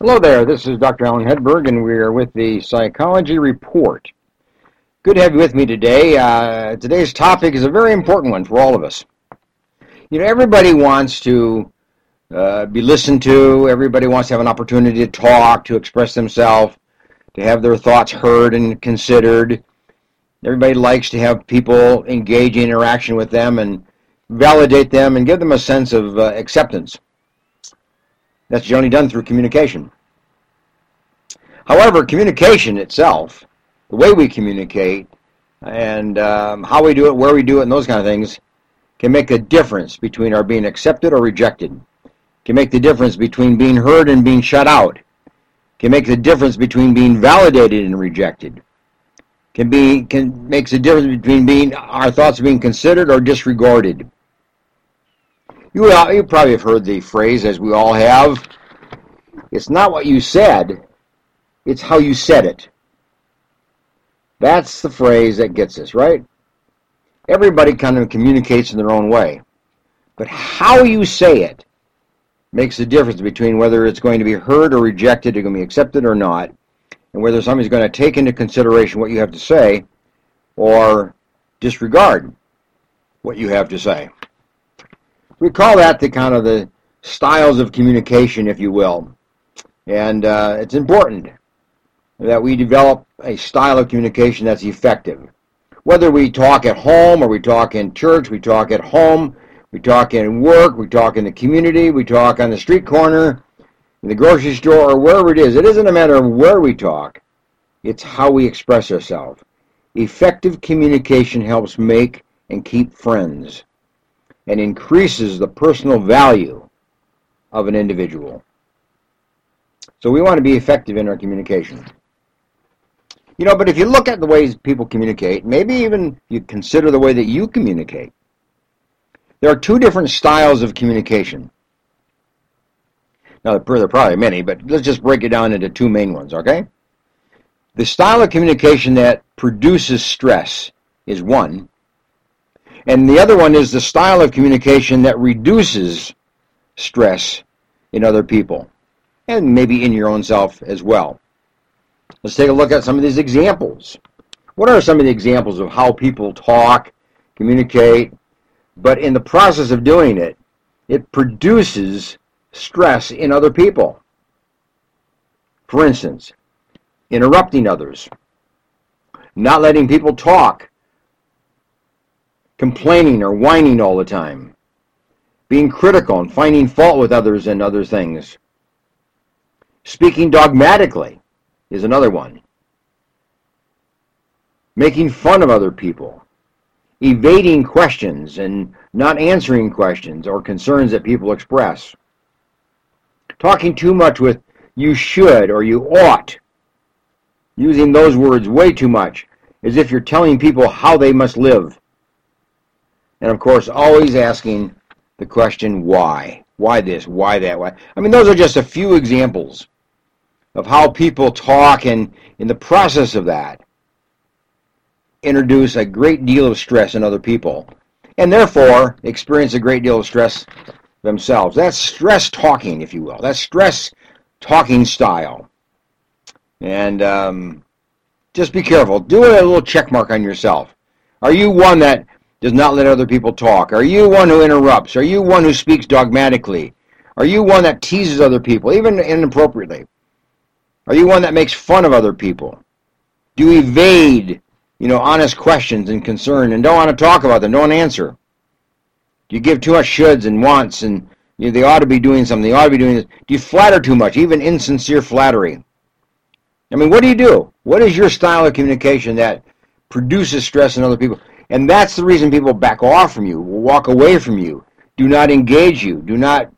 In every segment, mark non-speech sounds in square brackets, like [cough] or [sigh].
Hello there, this is Dr. Alan Hedberg, and we are with the Psychology Report. Good to have you with me today. Uh, today's topic is a very important one for all of us. You know, everybody wants to uh, be listened to, everybody wants to have an opportunity to talk, to express themselves, to have their thoughts heard and considered. Everybody likes to have people engage in interaction with them and validate them and give them a sense of uh, acceptance. That's generally done through communication. However, communication itself, the way we communicate, and um, how we do it, where we do it, and those kind of things, can make a difference between our being accepted or rejected. Can make the difference between being heard and being shut out. Can make the difference between being validated and rejected. Can be can makes a difference between being our thoughts being considered or disregarded. You, you probably have heard the phrase, as we all have, it's not what you said, it's how you said it. That's the phrase that gets us, right? Everybody kind of communicates in their own way. But how you say it makes the difference between whether it's going to be heard or rejected, or going to be accepted or not, and whether somebody's going to take into consideration what you have to say or disregard what you have to say. We call that the kind of the styles of communication, if you will. And uh, it's important that we develop a style of communication that's effective. Whether we talk at home or we talk in church, we talk at home, we talk in work, we talk in the community, we talk on the street corner, in the grocery store, or wherever it is. It isn't a matter of where we talk, it's how we express ourselves. Effective communication helps make and keep friends and increases the personal value of an individual. So we want to be effective in our communication. You know, but if you look at the ways people communicate, maybe even you consider the way that you communicate, there are two different styles of communication. Now, there are probably many, but let's just break it down into two main ones, okay? The style of communication that produces stress is one, and the other one is the style of communication that reduces stress in other people, and maybe in your own self as well. Let's take a look at some of these examples. What are some of the examples of how people talk, communicate, but in the process of doing it, it produces stress in other people? For instance, interrupting others, not letting people talk, complaining or whining all the time, being critical and finding fault with others and other things, speaking dogmatically, is another one. Making fun of other people, evading questions and not answering questions or concerns that people express, talking too much with you should or you ought, using those words way too much, as if you're telling people how they must live. And of course, always asking the question why. Why this? Why that? Why? I mean, those are just a few examples of how people talk and in the process of that introduce a great deal of stress in other people and therefore experience a great deal of stress themselves. That's stress talking, if you will. That's stress talking style. And um, just be careful. Do a little check mark on yourself. Are you one that does not let other people talk? Are you one who interrupts? Are you one who speaks dogmatically? Are you one that teases other people, even inappropriately? Are you one that makes fun of other people? Do you evade, you know, honest questions and concern and don't want to talk about them, don't answer? Do you give too much shoulds and wants and you know, they ought to be doing something, they ought to be doing this? Do you flatter too much, even insincere flattery? I mean, what do you do? What is your style of communication that produces stress in other people? And that's the reason people back off from you, walk away from you, do not engage you, do not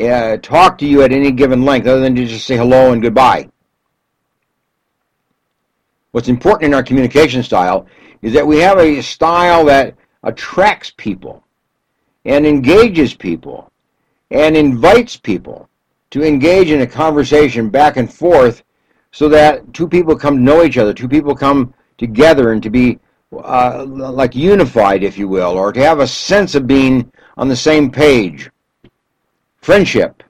uh, talk to you at any given length other than to just say hello and goodbye. What's important in our communication style is that we have a style that attracts people and engages people and invites people to engage in a conversation back and forth so that two people come to know each other, two people come together and to be uh, like unified, if you will, or to have a sense of being on the same page. Friendship.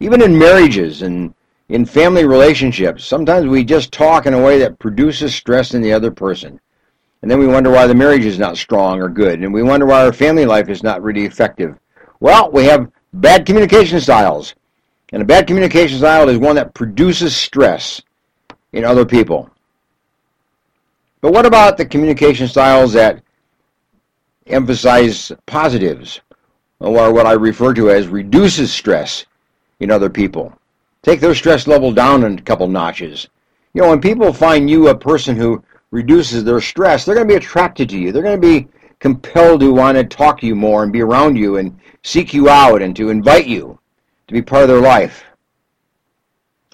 Even in marriages and in family relationships, sometimes we just talk in a way that produces stress in the other person. And then we wonder why the marriage is not strong or good, and we wonder why our family life is not really effective. Well, we have bad communication styles. And a bad communication style is one that produces stress in other people. But what about the communication styles that emphasize positives, or what I refer to as reduces stress in other people? Take their stress level down a couple notches. You know, when people find you a person who reduces their stress, they're going to be attracted to you. They're going to be compelled to want to talk to you more and be around you and seek you out and to invite you to be part of their life.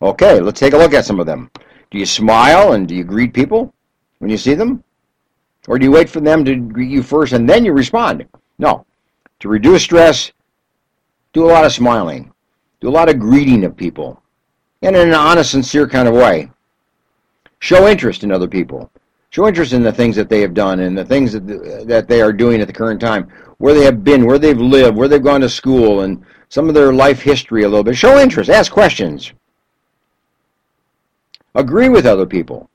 Okay, let's take a look at some of them. Do you smile and do you greet people when you see them? Or do you wait for them to greet you first and then you respond? No. To reduce stress, do a lot of smiling. Do a lot of greeting of people. And in an honest, sincere kind of way. Show interest in other people. Show interest in the things that they have done and the things that, that they are doing at the current time. Where they have been, where they've lived, where they've gone to school, and some of their life history a little bit. Show interest. Ask questions. Agree with other people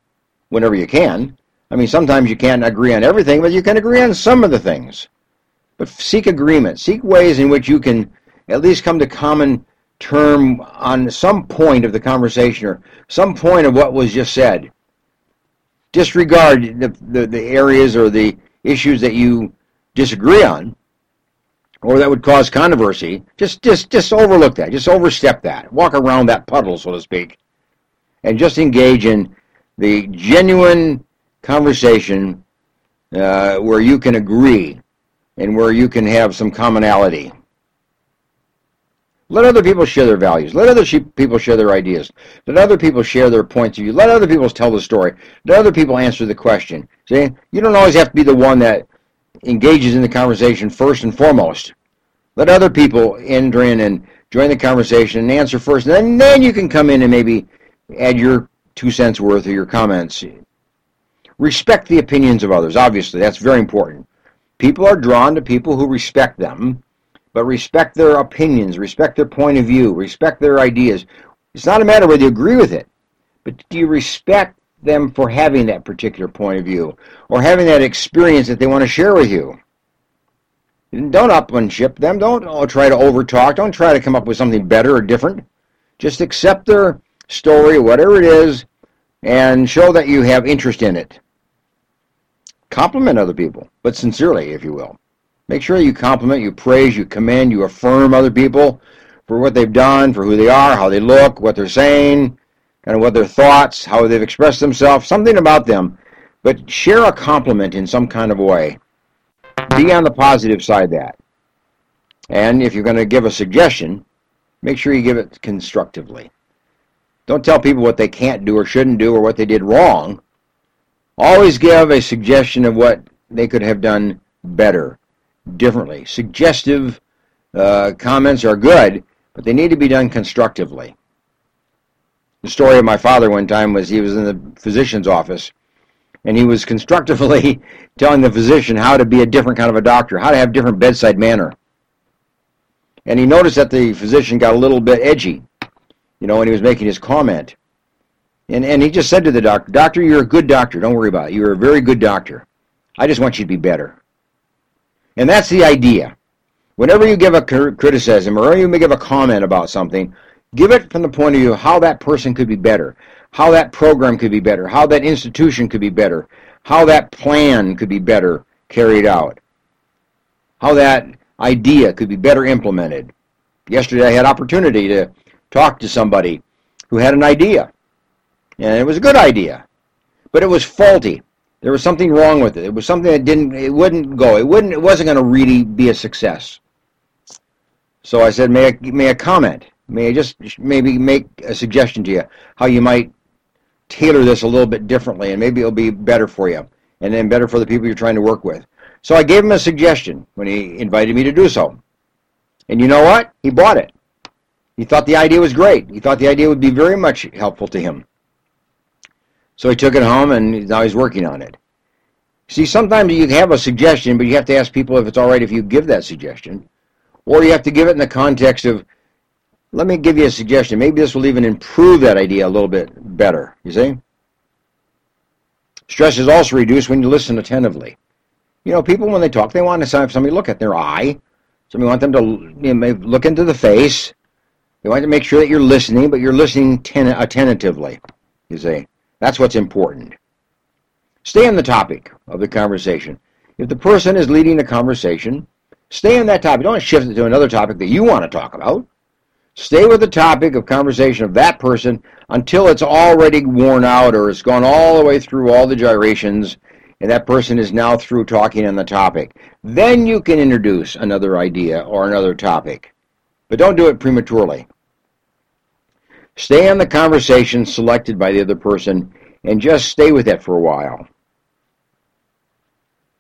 whenever you can. I mean, sometimes you can't agree on everything, but you can agree on some of the things. But seek agreement. Seek ways in which you can at least come to common term on some point of the conversation or some point of what was just said. Disregard the, the, the areas or the issues that you disagree on or that would cause controversy. Just, just, just overlook that. Just overstep that. Walk around that puddle, so to speak and just engage in the genuine conversation uh, where you can agree and where you can have some commonality. Let other people share their values. Let other people share their ideas. Let other people share their points of view. Let other people tell the story. Let other people answer the question. See, you don't always have to be the one that engages in the conversation first and foremost. Let other people enter in and join the conversation and answer first. And then, then you can come in and maybe add your two cents worth of your comments. Respect the opinions of others. Obviously, that's very important. People are drawn to people who respect them, but respect their opinions, respect their point of view, respect their ideas. It's not a matter whether you agree with it, but do you respect them for having that particular point of view or having that experience that they want to share with you? Don't up and ship them. Don't oh, try to overtalk. Don't try to come up with something better or different. Just accept their story, whatever it is, and show that you have interest in it. Compliment other people, but sincerely, if you will. Make sure you compliment, you praise, you commend, you affirm other people for what they've done, for who they are, how they look, what they're saying, kind of what their thoughts, how they've expressed themselves, something about them. But share a compliment in some kind of way. Be on the positive side that. And if you're going to give a suggestion, make sure you give it constructively. Don't tell people what they can't do or shouldn't do or what they did wrong. Always give a suggestion of what they could have done better, differently. Suggestive uh, comments are good, but they need to be done constructively. The story of my father one time was he was in the physician's office and he was constructively [laughs] telling the physician how to be a different kind of a doctor, how to have different bedside manner. And he noticed that the physician got a little bit edgy you know, when he was making his comment. And, and he just said to the doctor, Doctor, you're a good doctor. Don't worry about it. You're a very good doctor. I just want you to be better. And that's the idea. Whenever you give a criticism or you may give a comment about something, give it from the point of view of how that person could be better, how that program could be better, how that institution could be better, how that plan could be better carried out, how that idea could be better implemented. Yesterday I had opportunity to talked to somebody who had an idea. And it was a good idea. But it was faulty. There was something wrong with it. It was something that didn't it wouldn't go. It wouldn't it wasn't going to really be a success. So I said, may I, may I comment? May I just maybe make a suggestion to you how you might tailor this a little bit differently and maybe it'll be better for you and then better for the people you're trying to work with. So I gave him a suggestion when he invited me to do so. And you know what? He bought it. He thought the idea was great. He thought the idea would be very much helpful to him. So he took it home and now he's working on it. See, sometimes you have a suggestion, but you have to ask people if it's all right if you give that suggestion. Or you have to give it in the context of let me give you a suggestion. Maybe this will even improve that idea a little bit better. You see? Stress is also reduced when you listen attentively. You know, people when they talk, they want to have somebody look at their eye. Somebody want them to you know, look into the face. They want to make sure that you're listening, but you're listening ten- attentively. You see? That's what's important. Stay on the topic of the conversation. If the person is leading the conversation, stay on that topic. Don't shift it to another topic that you want to talk about. Stay with the topic of conversation of that person until it's already worn out or it's gone all the way through all the gyrations and that person is now through talking on the topic. Then you can introduce another idea or another topic. But don't do it prematurely. Stay on the conversation selected by the other person and just stay with it for a while.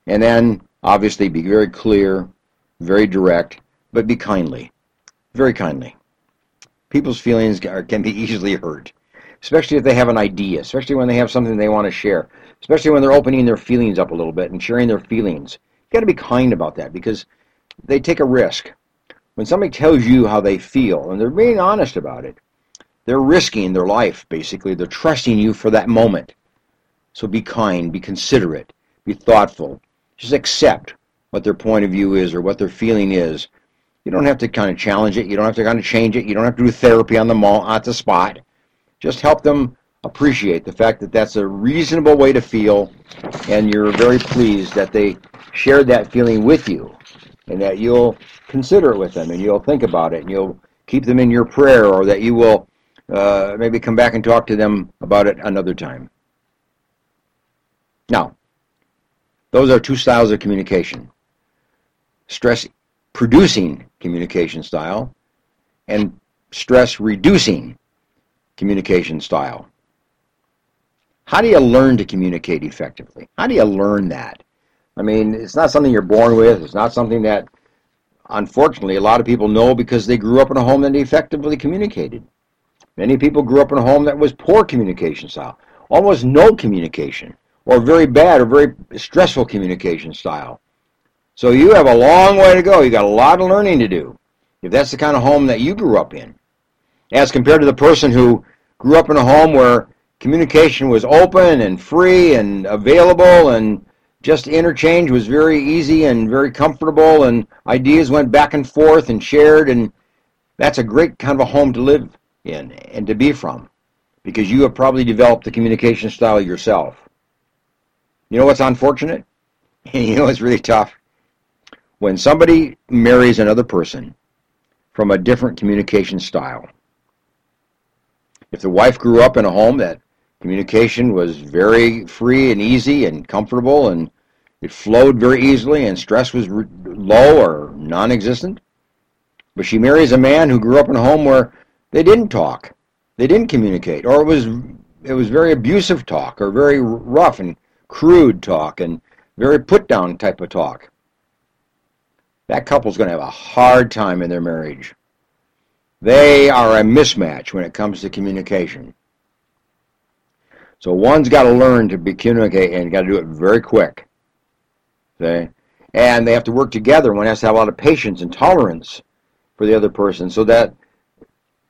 And then, obviously, be very clear, very direct, but be kindly. Very kindly. People's feelings can be easily hurt, especially if they have an idea, especially when they have something they want to share, especially when they're opening their feelings up a little bit and sharing their feelings. You've got to be kind about that because they take a risk. When somebody tells you how they feel and they're being honest about it, they're risking their life, basically. They're trusting you for that moment. So be kind, be considerate, be thoughtful. Just accept what their point of view is or what their feeling is. You don't have to kind of challenge it. You don't have to kind of change it. You don't have to do therapy on the mall, at the spot. Just help them appreciate the fact that that's a reasonable way to feel, and you're very pleased that they shared that feeling with you, and that you'll consider it with them, and you'll think about it, and you'll keep them in your prayer, or that you will uh, maybe come back and talk to them about it another time. Now, those are two styles of communication. Stress producing communication style and stress reducing communication style. How do you learn to communicate effectively? How do you learn that? I mean, it's not something you're born with. It's not something that, unfortunately, a lot of people know because they grew up in a home that effectively communicated. Many people grew up in a home that was poor communication style, almost no communication, or very bad or very stressful communication style. So you have a long way to go. You got a lot of learning to do if that's the kind of home that you grew up in. As compared to the person who grew up in a home where communication was open and free and available and just interchange was very easy and very comfortable and ideas went back and forth and shared and that's a great kind of a home to live in and to be from because you have probably developed the communication style yourself. You know what's unfortunate? [laughs] you know what's really tough? When somebody marries another person from a different communication style. If the wife grew up in a home that communication was very free and easy and comfortable and it flowed very easily and stress was low or non-existent, but she marries a man who grew up in a home where they didn't talk. They didn't communicate, or it was it was very abusive talk, or very rough and crude talk, and very put down type of talk. That couple's going to have a hard time in their marriage. They are a mismatch when it comes to communication. So one's got to learn to be communicate and got to do it very quick. Okay? And they have to work together. One has to have a lot of patience and tolerance for the other person so that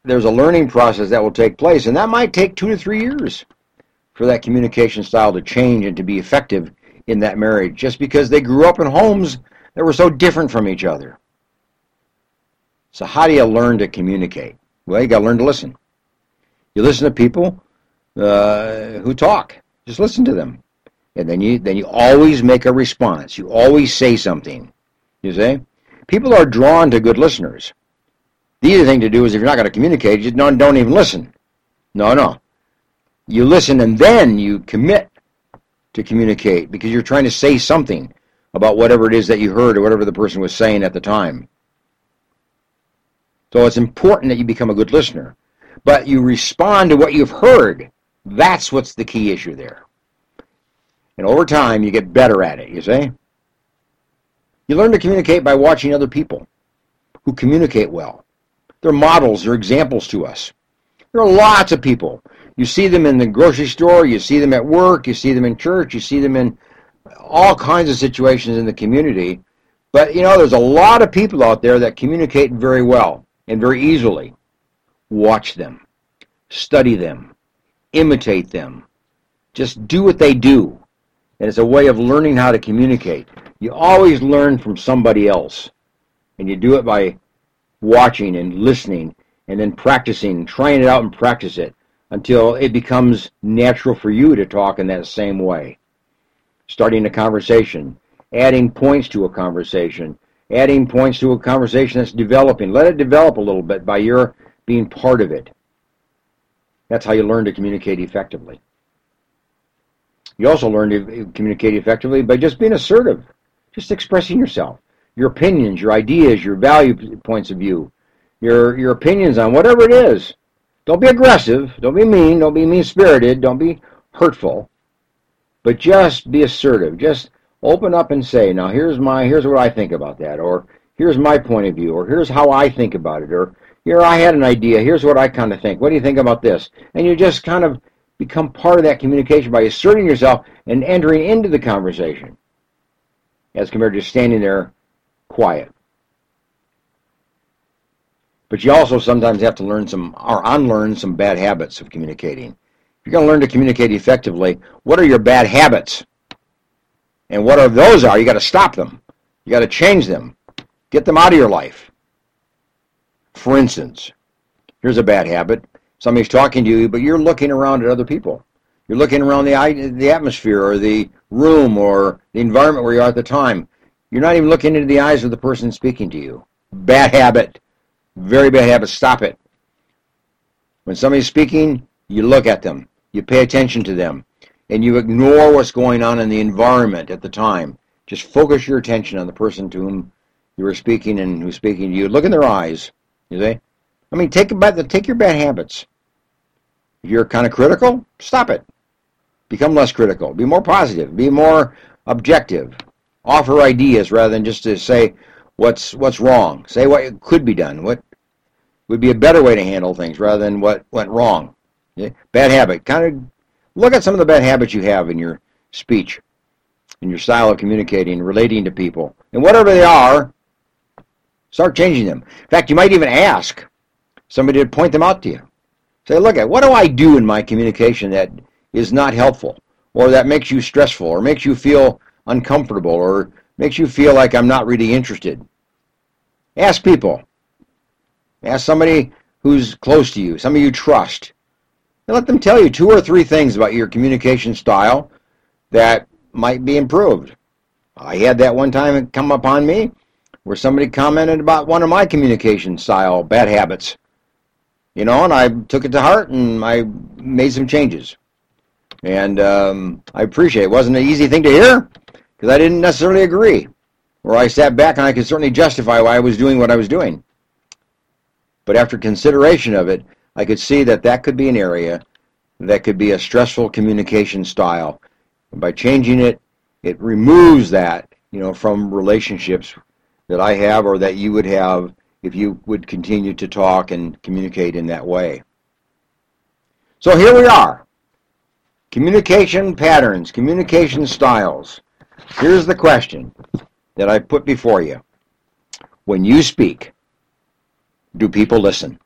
there's a learning process that will take place, and that might take two to three years for that communication style to change and to be effective in that marriage, just because they grew up in homes that were so different from each other. So, how do you learn to communicate? Well, you got to learn to listen. You listen to people uh, who talk. Just listen to them, and then you then you always make a response. You always say something. You say, people are drawn to good listeners. The easy thing to do is if you're not going to communicate, you don't, don't even listen. No, no. You listen and then you commit to communicate because you're trying to say something about whatever it is that you heard or whatever the person was saying at the time. So it's important that you become a good listener. But you respond to what you've heard. That's what's the key issue there. And over time, you get better at it, you see? You learn to communicate by watching other people who communicate well. They're models, they're examples to us. There are lots of people. You see them in the grocery store, you see them at work, you see them in church, you see them in all kinds of situations in the community. But you know, there's a lot of people out there that communicate very well and very easily. watch them, study them, imitate them. Just do what they do. And it's a way of learning how to communicate. You always learn from somebody else. And you do it by watching and listening and then practicing, trying it out and practice it until it becomes natural for you to talk in that same way. Starting a conversation, adding points to a conversation, adding points to a conversation that's developing. Let it develop a little bit by your being part of it. That's how you learn to communicate effectively. You also learn to communicate effectively by just being assertive, just expressing yourself, your opinions, your ideas, your value points of view, your your opinions on whatever it is. Don't be aggressive, don't be mean, don't be mean-spirited, don't be hurtful, but just be assertive. Just open up and say, "Now here's my here's what I think about that," or "Here's my point of view," or "Here's how I think about it," or "Here I had an idea. Here's what I kind of think. What do you think about this?" And you just kind of become part of that communication by asserting yourself and entering into the conversation as compared to standing there quiet. But you also sometimes have to learn some or unlearn some bad habits of communicating. If you're going to learn to communicate effectively, what are your bad habits? And what are those are, you got to stop them. You got to change them. Get them out of your life. For instance, here's a bad habit somebody's talking to you, but you're looking around at other people. You're looking around the the atmosphere or the room or the environment where you are at the time. You're not even looking into the eyes of the person speaking to you. Bad habit. Very bad habit. Stop it. When somebody's speaking, you look at them. You pay attention to them. And you ignore what's going on in the environment at the time. Just focus your attention on the person to whom you are speaking and who's speaking to you. Look in their eyes. You see? I mean, take about the take your bad habits. If you're kind of critical, stop it. Become less critical. Be more positive. Be more objective. Offer ideas rather than just to say what's what's wrong. Say what could be done. What would be a better way to handle things rather than what went wrong. Yeah? Bad habit. Kind of look at some of the bad habits you have in your speech, in your style of communicating, relating to people, and whatever they are, start changing them. In fact, you might even ask somebody to point them out to you. Say, look at what do I do in my communication that is not helpful, or that makes you stressful, or makes you feel uncomfortable, or makes you feel like I'm not really interested. Ask people. Ask somebody who's close to you, somebody you trust, and let them tell you two or three things about your communication style that might be improved. I had that one time come upon me where somebody commented about one of my communication style bad habits you know, and I took it to heart and I made some changes. And um, I appreciate it. it. wasn't an easy thing to hear because I didn't necessarily agree. Or I sat back and I could certainly justify why I was doing what I was doing. But after consideration of it, I could see that that could be an area that could be a stressful communication style. And by changing it, it removes that, you know, from relationships that I have or that you would have if you would continue to talk and communicate in that way. So here we are. Communication patterns, communication styles. Here's the question that I put before you. When you speak, do people listen?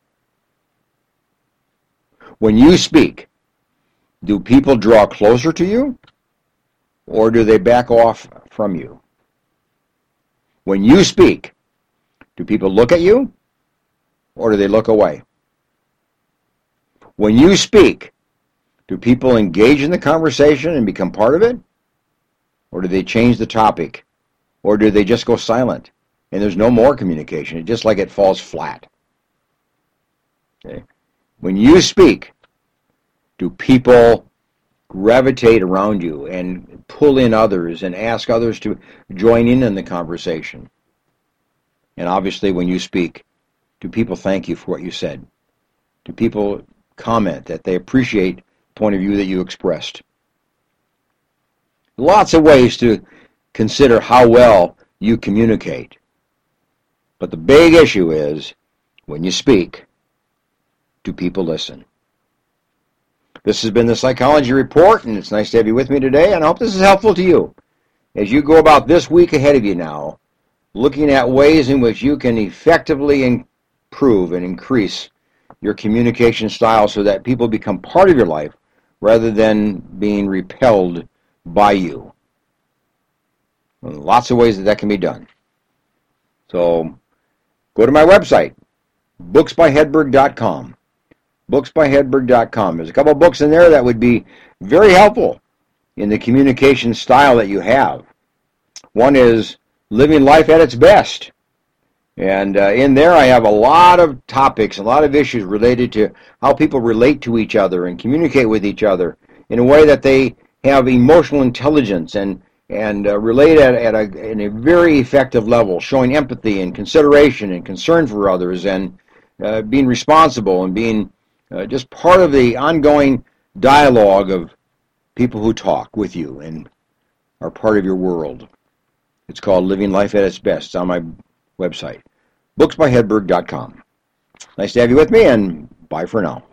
When you speak, do people draw closer to you or do they back off from you? When you speak, do people look at you or do they look away? When you speak, do people engage in the conversation and become part of it? Or do they change the topic? Or do they just go silent and there's no more communication? It's just like it falls flat. Okay. When you speak, do people gravitate around you and pull in others and ask others to join in in the conversation? And obviously, when you speak, do people thank you for what you said? Do people comment that they appreciate the point of view that you expressed? Lots of ways to consider how well you communicate. But the big issue is when you speak, do people listen? This has been the Psychology Report, and it's nice to have you with me today, and I hope this is helpful to you. As you go about this week ahead of you now, looking at ways in which you can effectively improve and increase your communication style so that people become part of your life rather than being repelled by you. Lots of ways that that can be done. So go to my website, booksbyhedberg.com. Booksbyhedberg.com. There's a couple books in there that would be very helpful in the communication style that you have. One is Living Life at Its Best. And uh, in there, I have a lot of topics, a lot of issues related to how people relate to each other and communicate with each other in a way that they have emotional intelligence and and uh, relate at, at a, in a very effective level, showing empathy and consideration and concern for others and uh, being responsible and being uh, just part of the ongoing dialogue of people who talk with you and are part of your world. It's called Living Life at Its Best. It's on my website, booksbyhedberg.com. Nice to have you with me, and bye for now.